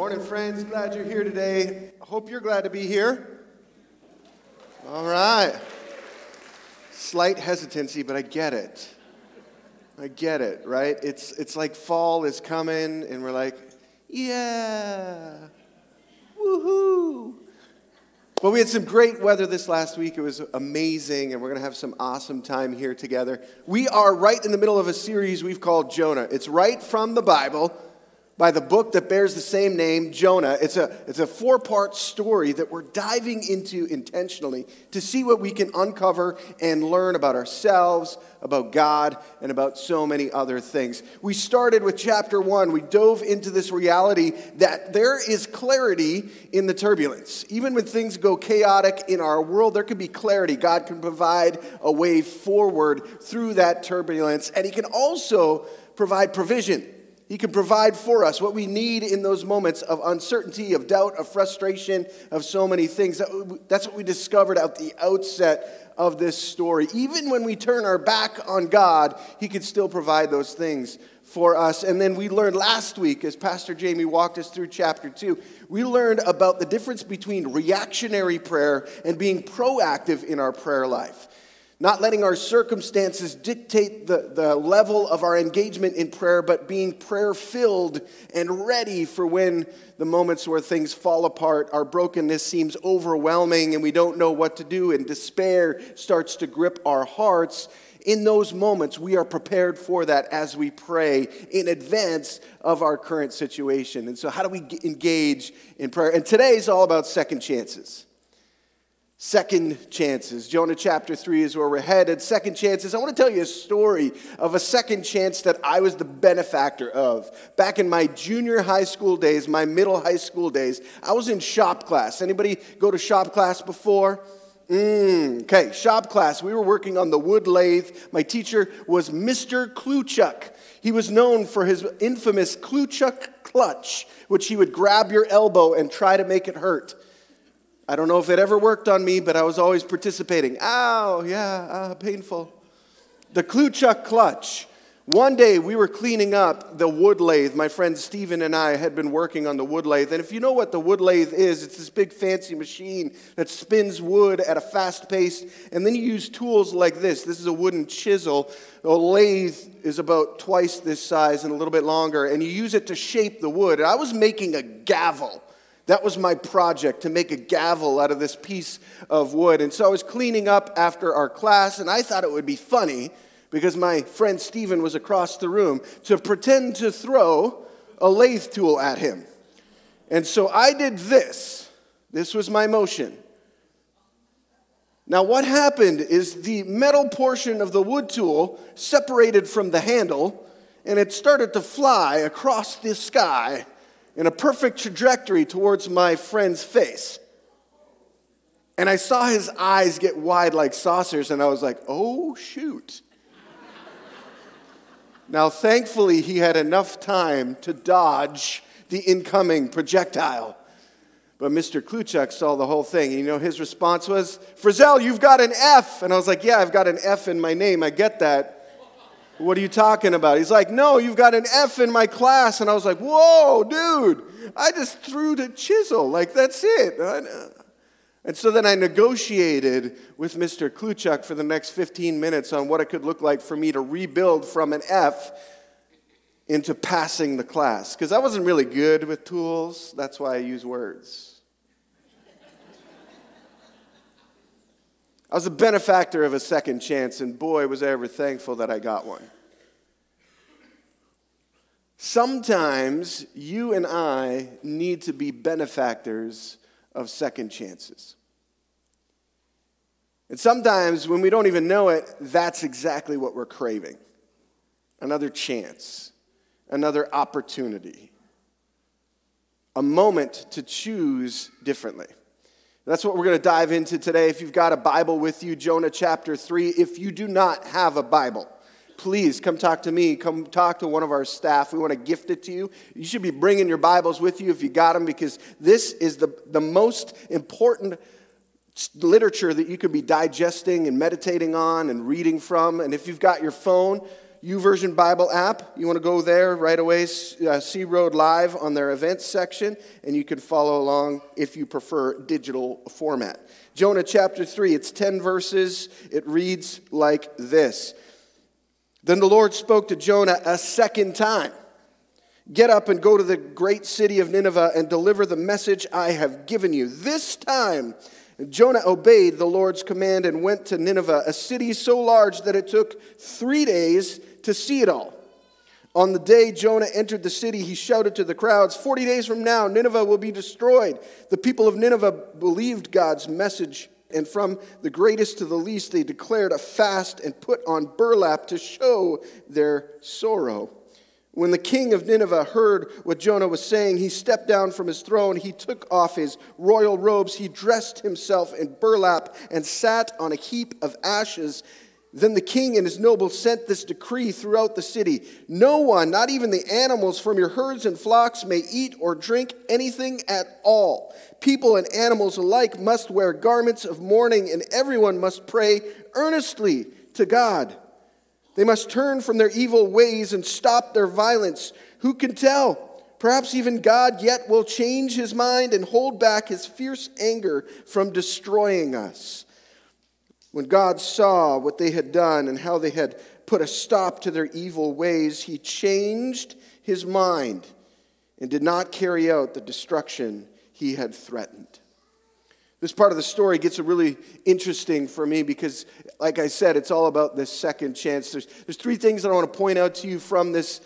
Morning, friends. Glad you're here today. Hope you're glad to be here. All right. Slight hesitancy, but I get it. I get it, right? It's, it's like fall is coming, and we're like, yeah, woohoo. Well, we had some great weather this last week. It was amazing, and we're going to have some awesome time here together. We are right in the middle of a series we've called Jonah. It's right from the Bible by the book that bears the same name, Jonah. It's a, it's a four part story that we're diving into intentionally to see what we can uncover and learn about ourselves, about God, and about so many other things. We started with chapter one. We dove into this reality that there is clarity in the turbulence. Even when things go chaotic in our world, there can be clarity. God can provide a way forward through that turbulence, and He can also provide provision. He can provide for us what we need in those moments of uncertainty, of doubt, of frustration, of so many things. That's what we discovered at the outset of this story. Even when we turn our back on God, He can still provide those things for us. And then we learned last week, as Pastor Jamie walked us through chapter two, we learned about the difference between reactionary prayer and being proactive in our prayer life not letting our circumstances dictate the, the level of our engagement in prayer, but being prayer filled and ready for when the moments where things fall apart, our brokenness seems overwhelming, and we don't know what to do, and despair starts to grip our hearts. In those moments, we are prepared for that as we pray in advance of our current situation. And so, how do we engage in prayer? And today is all about second chances. Second chances. Jonah chapter 3 is where we're headed. Second chances. I want to tell you a story of a second chance that I was the benefactor of. Back in my junior high school days, my middle high school days, I was in shop class. Anybody go to shop class before? Mm, okay, shop class. We were working on the wood lathe. My teacher was Mr. Kluchuk. He was known for his infamous Kluchuk clutch, which he would grab your elbow and try to make it hurt. I don't know if it ever worked on me, but I was always participating. Ow, yeah, uh, painful. The Kluchuk clutch. One day we were cleaning up the wood lathe. My friend Stephen and I had been working on the wood lathe. And if you know what the wood lathe is, it's this big fancy machine that spins wood at a fast pace. And then you use tools like this. This is a wooden chisel. The lathe is about twice this size and a little bit longer. And you use it to shape the wood. I was making a gavel. That was my project to make a gavel out of this piece of wood. And so I was cleaning up after our class, and I thought it would be funny because my friend Stephen was across the room to pretend to throw a lathe tool at him. And so I did this. This was my motion. Now, what happened is the metal portion of the wood tool separated from the handle, and it started to fly across the sky in a perfect trajectory towards my friend's face. And I saw his eyes get wide like saucers, and I was like, oh, shoot. now, thankfully, he had enough time to dodge the incoming projectile. But Mr. Kluchuk saw the whole thing. You know, his response was, Frizzell, you've got an F. And I was like, Yeah, I've got an F in my name. I get that. What are you talking about? He's like, No, you've got an F in my class. And I was like, Whoa, dude, I just threw the chisel. Like, that's it. And so then I negotiated with Mr. Kluchuk for the next 15 minutes on what it could look like for me to rebuild from an F into passing the class. Because I wasn't really good with tools. That's why I use words. I was a benefactor of a second chance, and boy, was I ever thankful that I got one. Sometimes you and I need to be benefactors of second chances. And sometimes when we don't even know it, that's exactly what we're craving another chance, another opportunity, a moment to choose differently. That's what we're going to dive into today. If you've got a Bible with you, Jonah chapter 3. If you do not have a Bible, please come talk to me. Come talk to one of our staff. We want to gift it to you. You should be bringing your Bibles with you if you got them because this is the, the most important literature that you could be digesting and meditating on and reading from. And if you've got your phone, YouVersion Bible app. You want to go there right away, uh, C Road Live on their events section, and you can follow along if you prefer digital format. Jonah chapter 3, it's 10 verses. It reads like this Then the Lord spoke to Jonah a second time Get up and go to the great city of Nineveh and deliver the message I have given you. This time, Jonah obeyed the Lord's command and went to Nineveh, a city so large that it took three days to see it all. On the day Jonah entered the city, he shouted to the crowds, 40 days from now, Nineveh will be destroyed. The people of Nineveh believed God's message, and from the greatest to the least, they declared a fast and put on burlap to show their sorrow. When the king of Nineveh heard what Jonah was saying, he stepped down from his throne. He took off his royal robes. He dressed himself in burlap and sat on a heap of ashes. Then the king and his nobles sent this decree throughout the city No one, not even the animals from your herds and flocks, may eat or drink anything at all. People and animals alike must wear garments of mourning, and everyone must pray earnestly to God. They must turn from their evil ways and stop their violence. Who can tell? Perhaps even God yet will change his mind and hold back his fierce anger from destroying us. When God saw what they had done and how they had put a stop to their evil ways, he changed his mind and did not carry out the destruction he had threatened. This part of the story gets really interesting for me because, like I said, it's all about this second chance. There's, there's three things that I want to point out to you from this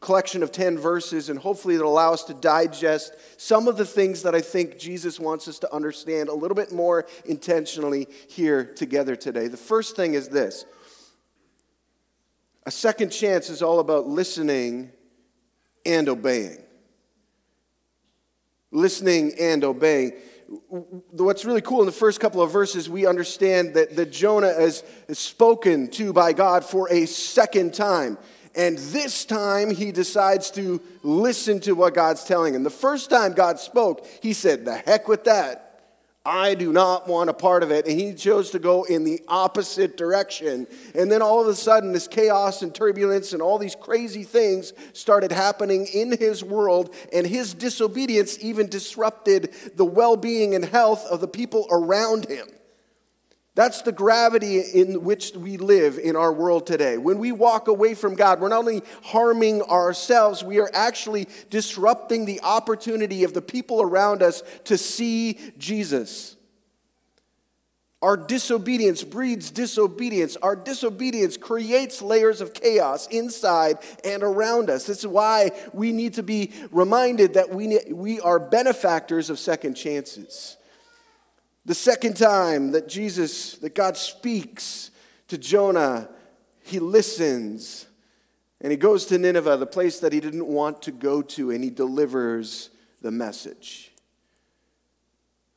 collection of 10 verses, and hopefully it'll allow us to digest some of the things that I think Jesus wants us to understand a little bit more intentionally here together today. The first thing is this a second chance is all about listening and obeying. Listening and obeying what's really cool in the first couple of verses, we understand that, that Jonah is, is spoken to by God for a second time. And this time he decides to listen to what God's telling him. The first time God spoke, he said, The heck with that. I do not want a part of it. And he chose to go in the opposite direction. And then all of a sudden, this chaos and turbulence and all these crazy things started happening in his world. And his disobedience even disrupted the well being and health of the people around him. That's the gravity in which we live in our world today. When we walk away from God, we're not only harming ourselves, we are actually disrupting the opportunity of the people around us to see Jesus. Our disobedience breeds disobedience. Our disobedience creates layers of chaos inside and around us. This is why we need to be reminded that we, we are benefactors of second chances. The second time that Jesus, that God speaks to Jonah, he listens and he goes to Nineveh, the place that he didn't want to go to, and he delivers the message.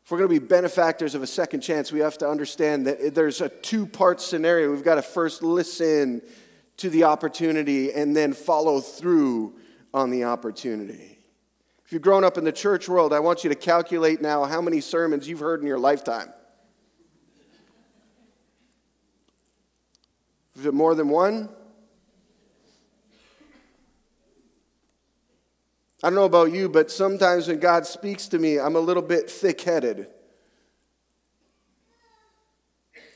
If we're going to be benefactors of a second chance, we have to understand that there's a two part scenario. We've got to first listen to the opportunity and then follow through on the opportunity. If you've grown up in the church world, I want you to calculate now how many sermons you've heard in your lifetime. Is it more than one? I don't know about you, but sometimes when God speaks to me, I'm a little bit thick headed.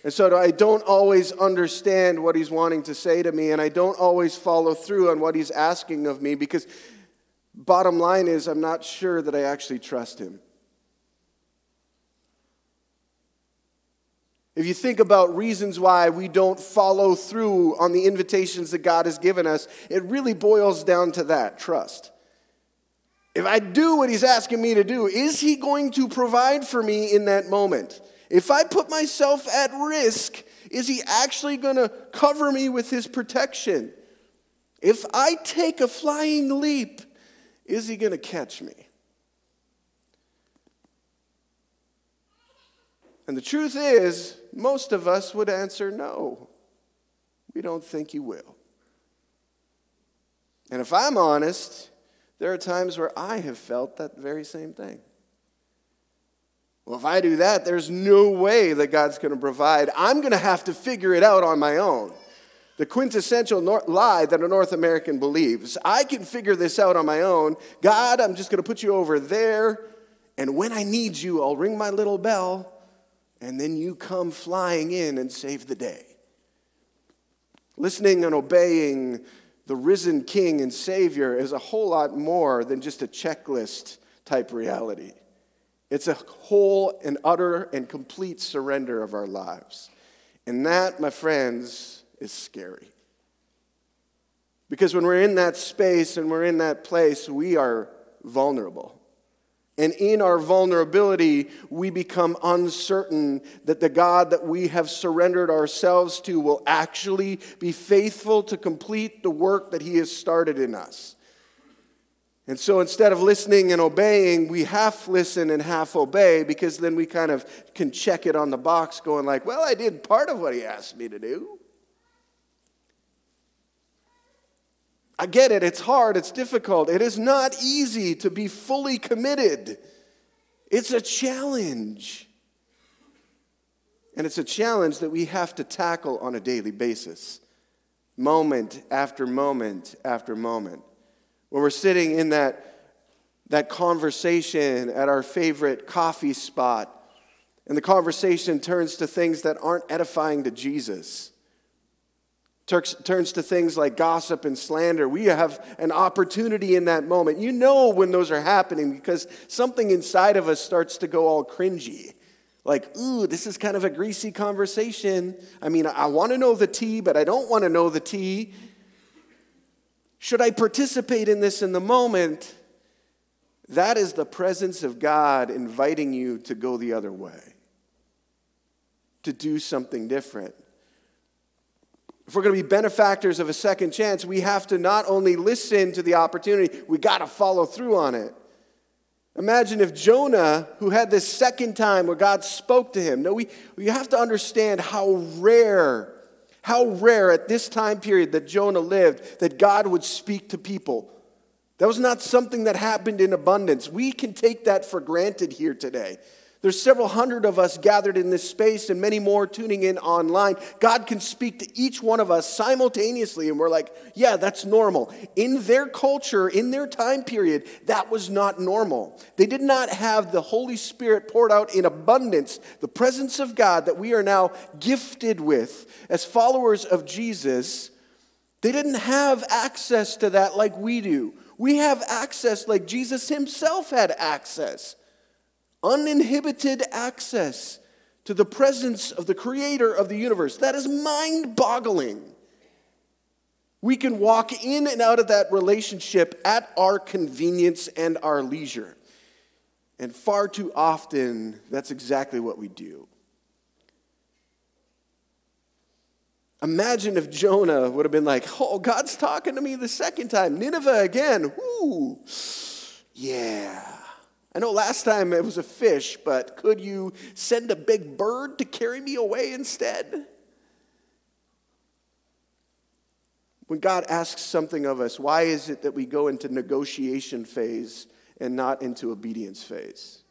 And so I don't always understand what He's wanting to say to me, and I don't always follow through on what He's asking of me because Bottom line is, I'm not sure that I actually trust him. If you think about reasons why we don't follow through on the invitations that God has given us, it really boils down to that trust. If I do what He's asking me to do, is He going to provide for me in that moment? If I put myself at risk, is He actually going to cover me with His protection? If I take a flying leap, is he going to catch me? And the truth is, most of us would answer no. We don't think he will. And if I'm honest, there are times where I have felt that very same thing. Well, if I do that, there's no way that God's going to provide. I'm going to have to figure it out on my own. The quintessential nor- lie that a North American believes. I can figure this out on my own. God, I'm just going to put you over there, and when I need you, I'll ring my little bell, and then you come flying in and save the day. Listening and obeying the risen King and Savior is a whole lot more than just a checklist type reality. It's a whole and utter and complete surrender of our lives. And that, my friends, is scary. Because when we're in that space and we're in that place, we are vulnerable. And in our vulnerability, we become uncertain that the God that we have surrendered ourselves to will actually be faithful to complete the work that He has started in us. And so instead of listening and obeying, we half listen and half obey because then we kind of can check it on the box, going like, well, I did part of what He asked me to do. I get it, it's hard, it's difficult. It is not easy to be fully committed. It's a challenge. And it's a challenge that we have to tackle on a daily basis, moment after moment after moment. When we're sitting in that, that conversation at our favorite coffee spot, and the conversation turns to things that aren't edifying to Jesus turns to things like gossip and slander, we have an opportunity in that moment. You know when those are happening because something inside of us starts to go all cringy. Like, ooh, this is kind of a greasy conversation. I mean, I want to know the tea, but I don't want to know the tea. Should I participate in this in the moment? That is the presence of God inviting you to go the other way, to do something different. If we're going to be benefactors of a second chance, we have to not only listen to the opportunity, we got to follow through on it. Imagine if Jonah, who had this second time where God spoke to him. No, we, we have to understand how rare, how rare at this time period that Jonah lived that God would speak to people. That was not something that happened in abundance. We can take that for granted here today. There's several hundred of us gathered in this space and many more tuning in online. God can speak to each one of us simultaneously, and we're like, yeah, that's normal. In their culture, in their time period, that was not normal. They did not have the Holy Spirit poured out in abundance, the presence of God that we are now gifted with as followers of Jesus. They didn't have access to that like we do. We have access like Jesus himself had access uninhibited access to the presence of the creator of the universe. That is mind boggling. We can walk in and out of that relationship at our convenience and our leisure. And far too often, that's exactly what we do. Imagine if Jonah would have been like, Oh, God's talking to me the second time. Nineveh again. Whoo. Yeah. I know last time it was a fish, but could you send a big bird to carry me away instead? When God asks something of us, why is it that we go into negotiation phase and not into obedience phase?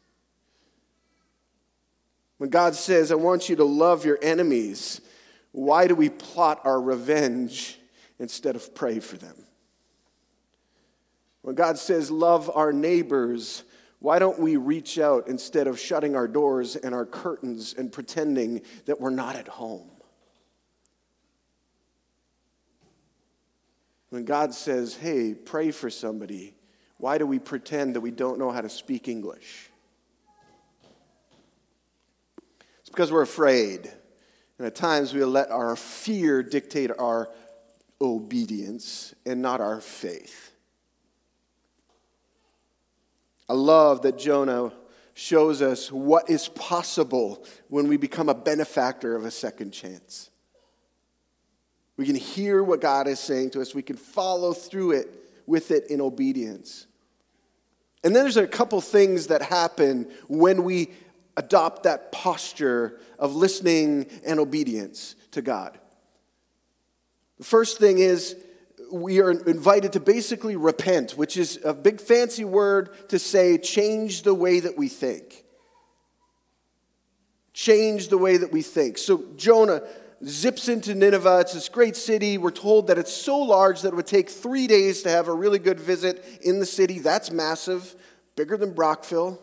When God says, I want you to love your enemies, why do we plot our revenge instead of pray for them? When God says, love our neighbors, why don't we reach out instead of shutting our doors and our curtains and pretending that we're not at home? When God says, hey, pray for somebody, why do we pretend that we don't know how to speak English? It's because we're afraid. And at times we let our fear dictate our obedience and not our faith. I love that Jonah shows us what is possible when we become a benefactor of a second chance. We can hear what God is saying to us, we can follow through it with it in obedience. And then there's a couple things that happen when we adopt that posture of listening and obedience to God. The first thing is we are invited to basically repent, which is a big fancy word to say change the way that we think. Change the way that we think. So Jonah zips into Nineveh. It's this great city. We're told that it's so large that it would take three days to have a really good visit in the city. That's massive, bigger than Brockville.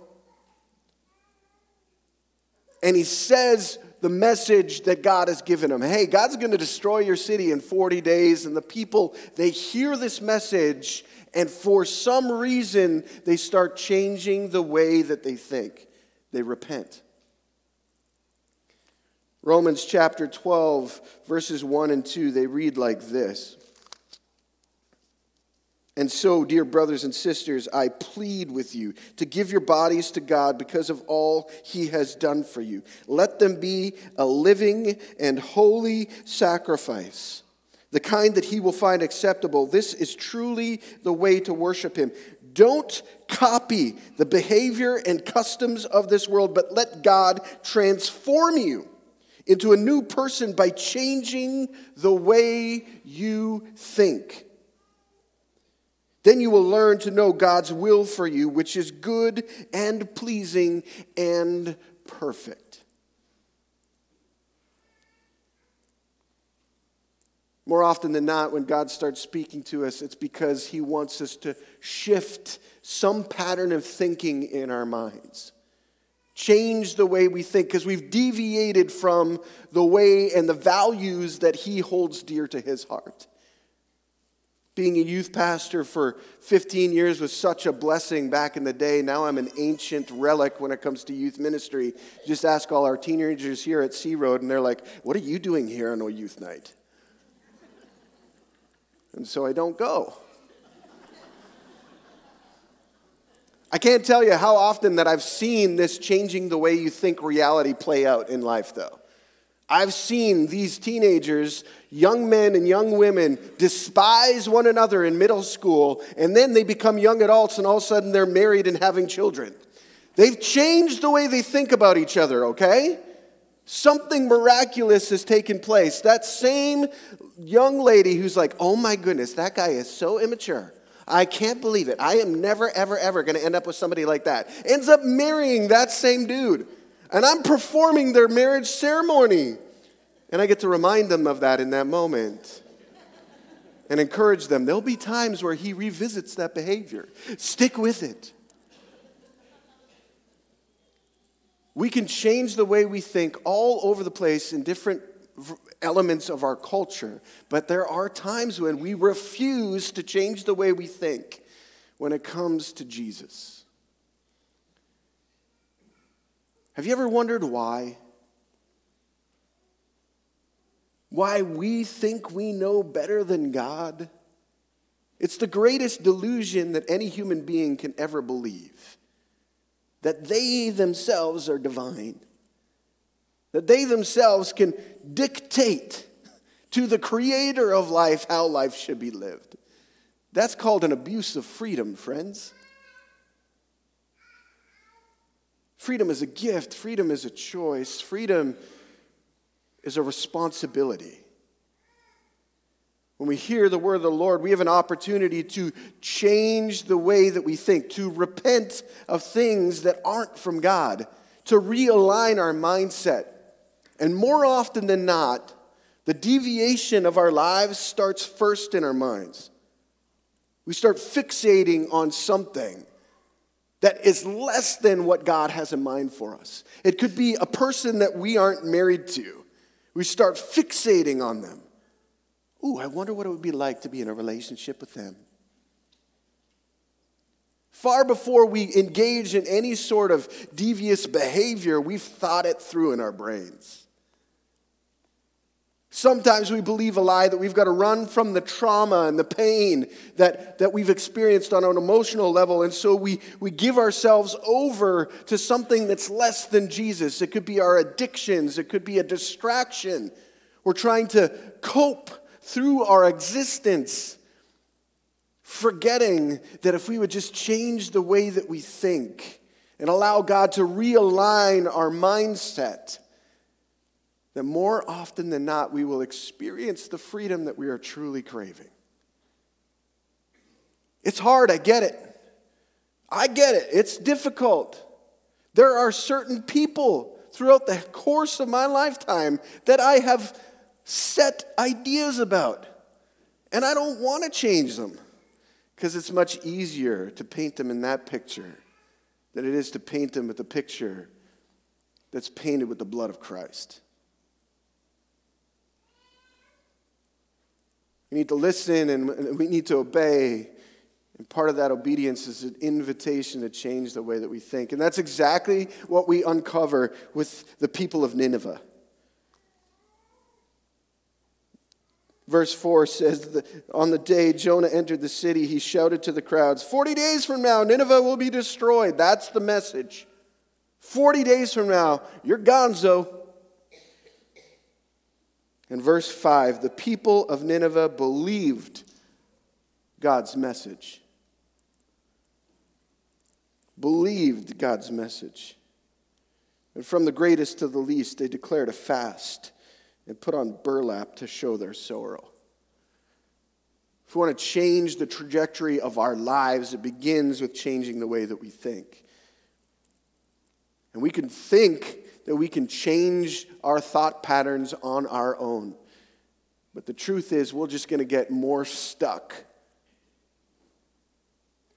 And he says the message that God has given them. hey, God's going to destroy your city in 40 days. And the people, they hear this message, and for some reason, they start changing the way that they think. They repent. Romans chapter 12, verses 1 and 2, they read like this. And so, dear brothers and sisters, I plead with you to give your bodies to God because of all he has done for you. Let them be a living and holy sacrifice, the kind that he will find acceptable. This is truly the way to worship him. Don't copy the behavior and customs of this world, but let God transform you into a new person by changing the way you think. Then you will learn to know God's will for you, which is good and pleasing and perfect. More often than not, when God starts speaking to us, it's because He wants us to shift some pattern of thinking in our minds change the way we think because we've deviated from the way and the values that he holds dear to his heart. Being a youth pastor for 15 years was such a blessing back in the day. Now I'm an ancient relic when it comes to youth ministry. Just ask all our teenagers here at Sea Road, and they're like, What are you doing here on a youth night? And so I don't go. I can't tell you how often that I've seen this changing the way you think reality play out in life, though. I've seen these teenagers, young men and young women, despise one another in middle school, and then they become young adults, and all of a sudden they're married and having children. They've changed the way they think about each other, okay? Something miraculous has taken place. That same young lady who's like, oh my goodness, that guy is so immature. I can't believe it. I am never, ever, ever going to end up with somebody like that. Ends up marrying that same dude. And I'm performing their marriage ceremony. And I get to remind them of that in that moment and encourage them. There'll be times where he revisits that behavior. Stick with it. We can change the way we think all over the place in different elements of our culture, but there are times when we refuse to change the way we think when it comes to Jesus. Have you ever wondered why? Why we think we know better than God? It's the greatest delusion that any human being can ever believe that they themselves are divine that they themselves can dictate to the creator of life how life should be lived. That's called an abuse of freedom, friends. Freedom is a gift, freedom is a choice, freedom is a responsibility. When we hear the word of the Lord, we have an opportunity to change the way that we think, to repent of things that aren't from God, to realign our mindset and more often than not, the deviation of our lives starts first in our minds. We start fixating on something that is less than what God has in mind for us. It could be a person that we aren't married to. We start fixating on them. Ooh, I wonder what it would be like to be in a relationship with them. Far before we engage in any sort of devious behavior, we've thought it through in our brains. Sometimes we believe a lie that we've got to run from the trauma and the pain that, that we've experienced on an emotional level. And so we, we give ourselves over to something that's less than Jesus. It could be our addictions, it could be a distraction. We're trying to cope through our existence, forgetting that if we would just change the way that we think and allow God to realign our mindset that more often than not, we will experience the freedom that we are truly craving. It's hard, I get it. I get it. It's difficult. There are certain people throughout the course of my lifetime that I have set ideas about. And I don't want to change them because it's much easier to paint them in that picture than it is to paint them with the picture that's painted with the blood of Christ. We need to listen and we need to obey. And part of that obedience is an invitation to change the way that we think. And that's exactly what we uncover with the people of Nineveh. Verse 4 says on the day Jonah entered the city, he shouted to the crowds, 40 days from now, Nineveh will be destroyed. That's the message. 40 days from now, you're gonzo. In verse 5, the people of Nineveh believed God's message. Believed God's message. And from the greatest to the least, they declared a fast and put on burlap to show their sorrow. If we want to change the trajectory of our lives, it begins with changing the way that we think. And we can think that we can change our thought patterns on our own. But the truth is, we're just going to get more stuck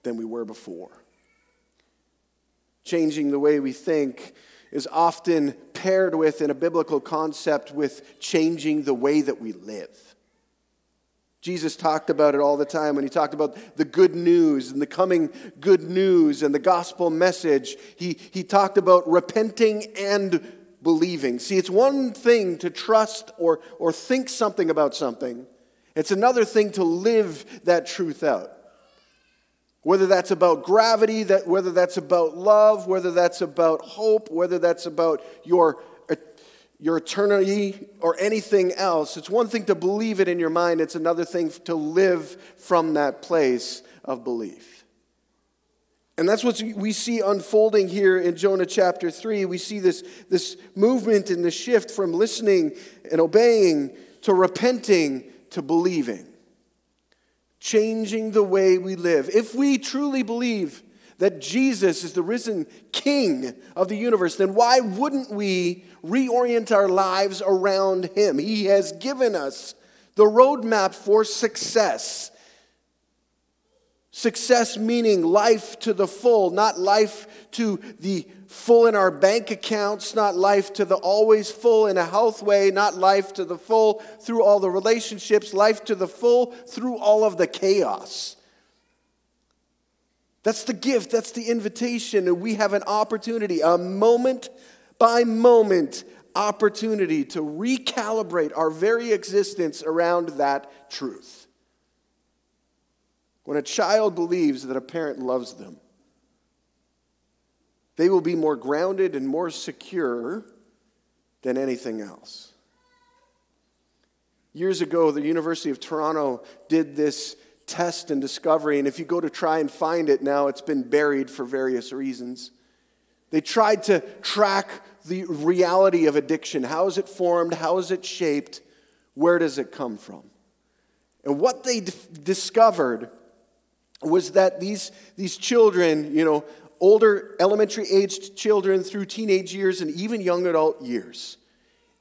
than we were before. Changing the way we think is often paired with, in a biblical concept, with changing the way that we live. Jesus talked about it all the time when he talked about the good news and the coming good news and the gospel message. He, he talked about repenting and believing. See, it's one thing to trust or, or think something about something, it's another thing to live that truth out. Whether that's about gravity, that, whether that's about love, whether that's about hope, whether that's about your, your eternity or anything else, it's one thing to believe it in your mind, it's another thing to live from that place of belief. And that's what we see unfolding here in Jonah chapter 3. We see this, this movement and the shift from listening and obeying to repenting to believing changing the way we live. If we truly believe that Jesus is the risen King of the universe, then why wouldn't we reorient our lives around Him? He has given us the roadmap for success. Success meaning life to the full, not life to the full in our bank accounts, not life to the always full in a health way, not life to the full through all the relationships, life to the full through all of the chaos. That's the gift, that's the invitation, and we have an opportunity, a moment by moment opportunity to recalibrate our very existence around that truth. When a child believes that a parent loves them, they will be more grounded and more secure than anything else. Years ago, the University of Toronto did this test and discovery, and if you go to try and find it now, it's been buried for various reasons. They tried to track the reality of addiction. How is it formed? How is it shaped? Where does it come from? And what they d- discovered was that these, these children, you know, older elementary aged children through teenage years and even young adult years,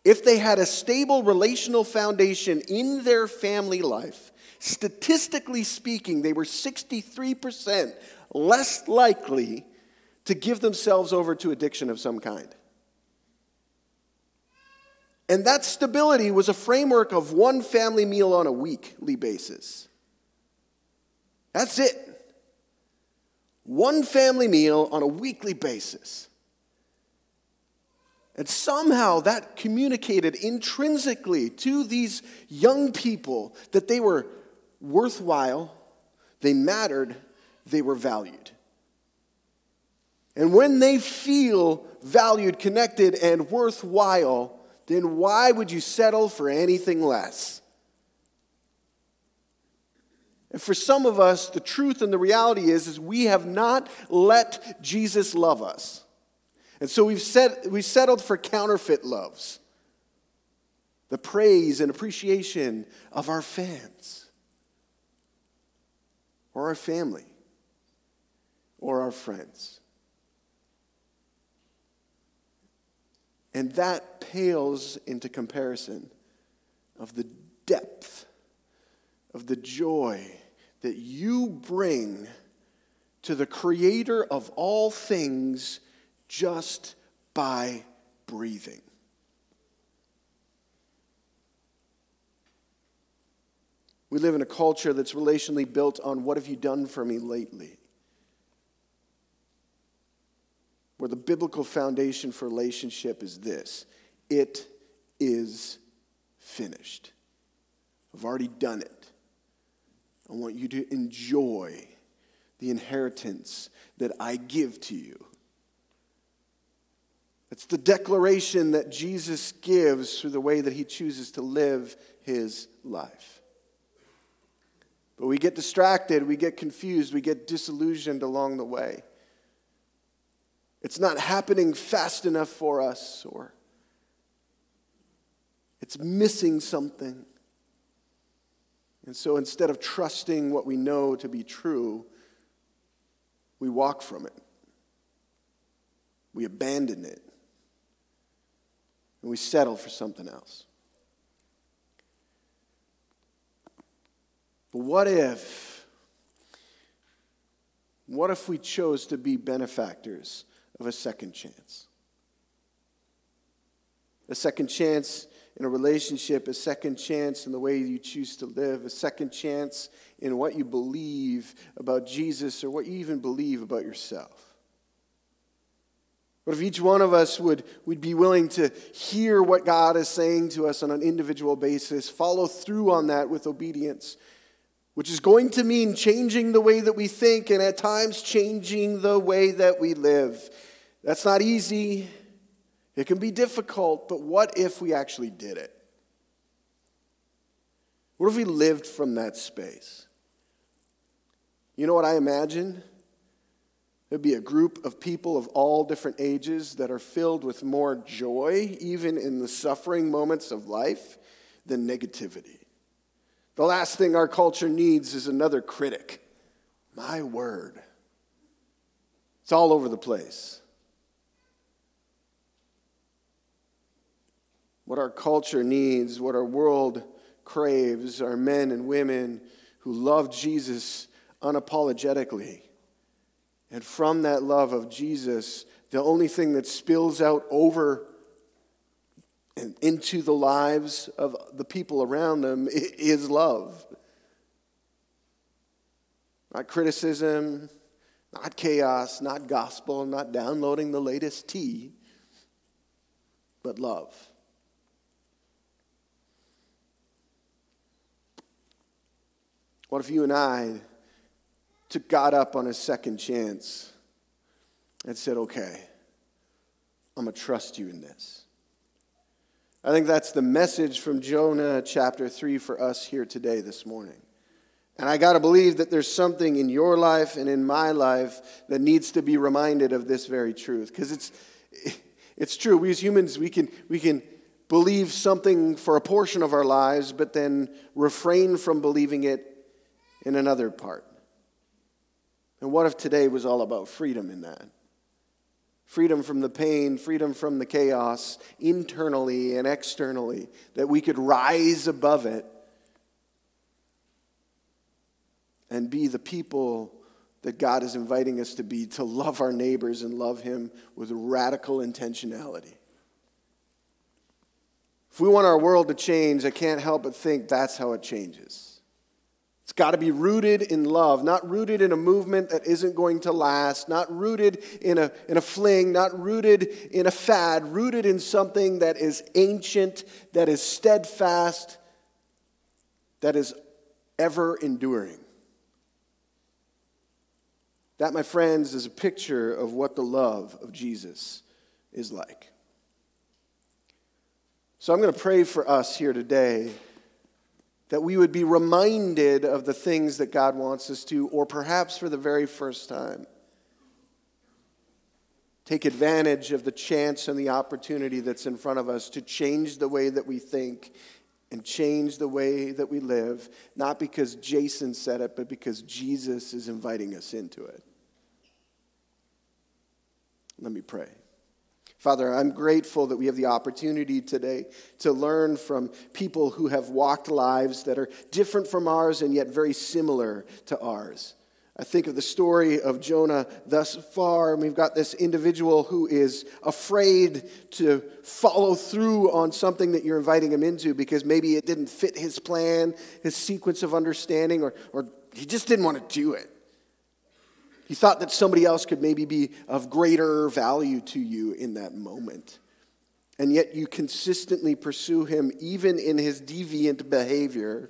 if they had a stable relational foundation in their family life, statistically speaking, they were 63% less likely to give themselves over to addiction of some kind. And that stability was a framework of one family meal on a weekly basis. That's it one family meal on a weekly basis. And somehow that communicated intrinsically to these young people that they were worthwhile, they mattered, they were valued. And when they feel valued, connected, and worthwhile, then why would you settle for anything less? And for some of us, the truth and the reality is, is we have not let Jesus love us. And so we've, set, we've settled for counterfeit loves. The praise and appreciation of our fans, or our family, or our friends. And that pales into comparison of the depth of the joy that you bring to the creator of all things just by breathing. We live in a culture that's relationally built on what have you done for me lately? Where the biblical foundation for relationship is this it is finished. I've already done it. I want you to enjoy the inheritance that I give to you. It's the declaration that Jesus gives through the way that he chooses to live his life. But we get distracted, we get confused, we get disillusioned along the way. It's not happening fast enough for us, or it's missing something. And so instead of trusting what we know to be true, we walk from it. We abandon it. And we settle for something else. But what if, what if we chose to be benefactors of a second chance? A second chance in a relationship, a second chance in the way you choose to live, a second chance in what you believe about Jesus or what you even believe about yourself. What if each one of us would, would be willing to hear what God is saying to us on an individual basis, follow through on that with obedience, which is going to mean changing the way that we think and at times changing the way that we live. That's not easy. It can be difficult, but what if we actually did it? What if we lived from that space? You know what I imagine? There'd be a group of people of all different ages that are filled with more joy, even in the suffering moments of life, than negativity. The last thing our culture needs is another critic. My word. It's all over the place. What our culture needs, what our world craves, are men and women who love Jesus unapologetically. And from that love of Jesus, the only thing that spills out over into the lives of the people around them is love. Not criticism, not chaos, not gospel, not downloading the latest tea, but love. What if you and I took God up on a second chance and said, okay, I'm going to trust you in this? I think that's the message from Jonah chapter 3 for us here today, this morning. And I got to believe that there's something in your life and in my life that needs to be reminded of this very truth. Because it's, it's true. We as humans, we can, we can believe something for a portion of our lives, but then refrain from believing it in another part. And what if today was all about freedom in that? Freedom from the pain, freedom from the chaos, internally and externally, that we could rise above it and be the people that God is inviting us to be, to love our neighbors and love Him with radical intentionality. If we want our world to change, I can't help but think that's how it changes. It's got to be rooted in love, not rooted in a movement that isn't going to last, not rooted in a, in a fling, not rooted in a fad, rooted in something that is ancient, that is steadfast, that is ever enduring. That, my friends, is a picture of what the love of Jesus is like. So I'm going to pray for us here today that we would be reminded of the things that God wants us to, or perhaps for the very first time. Take advantage of the chance and the opportunity that's in front of us to change the way that we think and change the way that we live, not because Jason said it, but because Jesus is inviting us into it. Let me pray. Father, I'm grateful that we have the opportunity today to learn from people who have walked lives that are different from ours and yet very similar to ours. I think of the story of Jonah thus far, and we've got this individual who is afraid to follow through on something that you're inviting him into because maybe it didn't fit his plan, his sequence of understanding, or, or he just didn't want to do it. He thought that somebody else could maybe be of greater value to you in that moment. And yet you consistently pursue him even in his deviant behavior,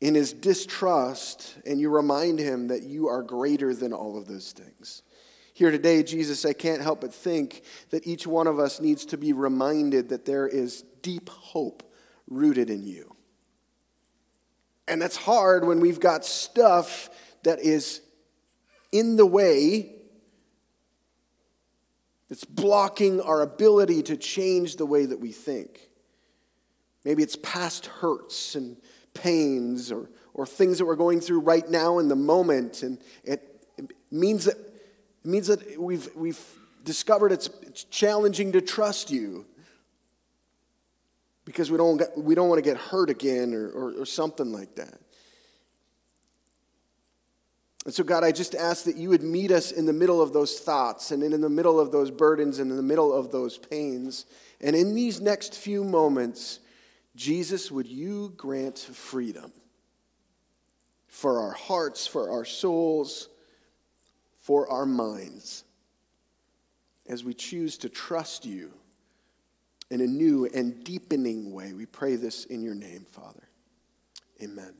in his distrust, and you remind him that you are greater than all of those things. Here today, Jesus, I can't help but think that each one of us needs to be reminded that there is deep hope rooted in you. And that's hard when we've got stuff that is in the way that's blocking our ability to change the way that we think. Maybe it's past hurts and pains or, or things that we're going through right now in the moment. And it, it means that, it means that we've, we've discovered it's, it's challenging to trust you because we don't, get, we don't want to get hurt again or, or, or something like that. And so, God, I just ask that you would meet us in the middle of those thoughts and in the middle of those burdens and in the middle of those pains. And in these next few moments, Jesus, would you grant freedom for our hearts, for our souls, for our minds, as we choose to trust you in a new and deepening way? We pray this in your name, Father. Amen.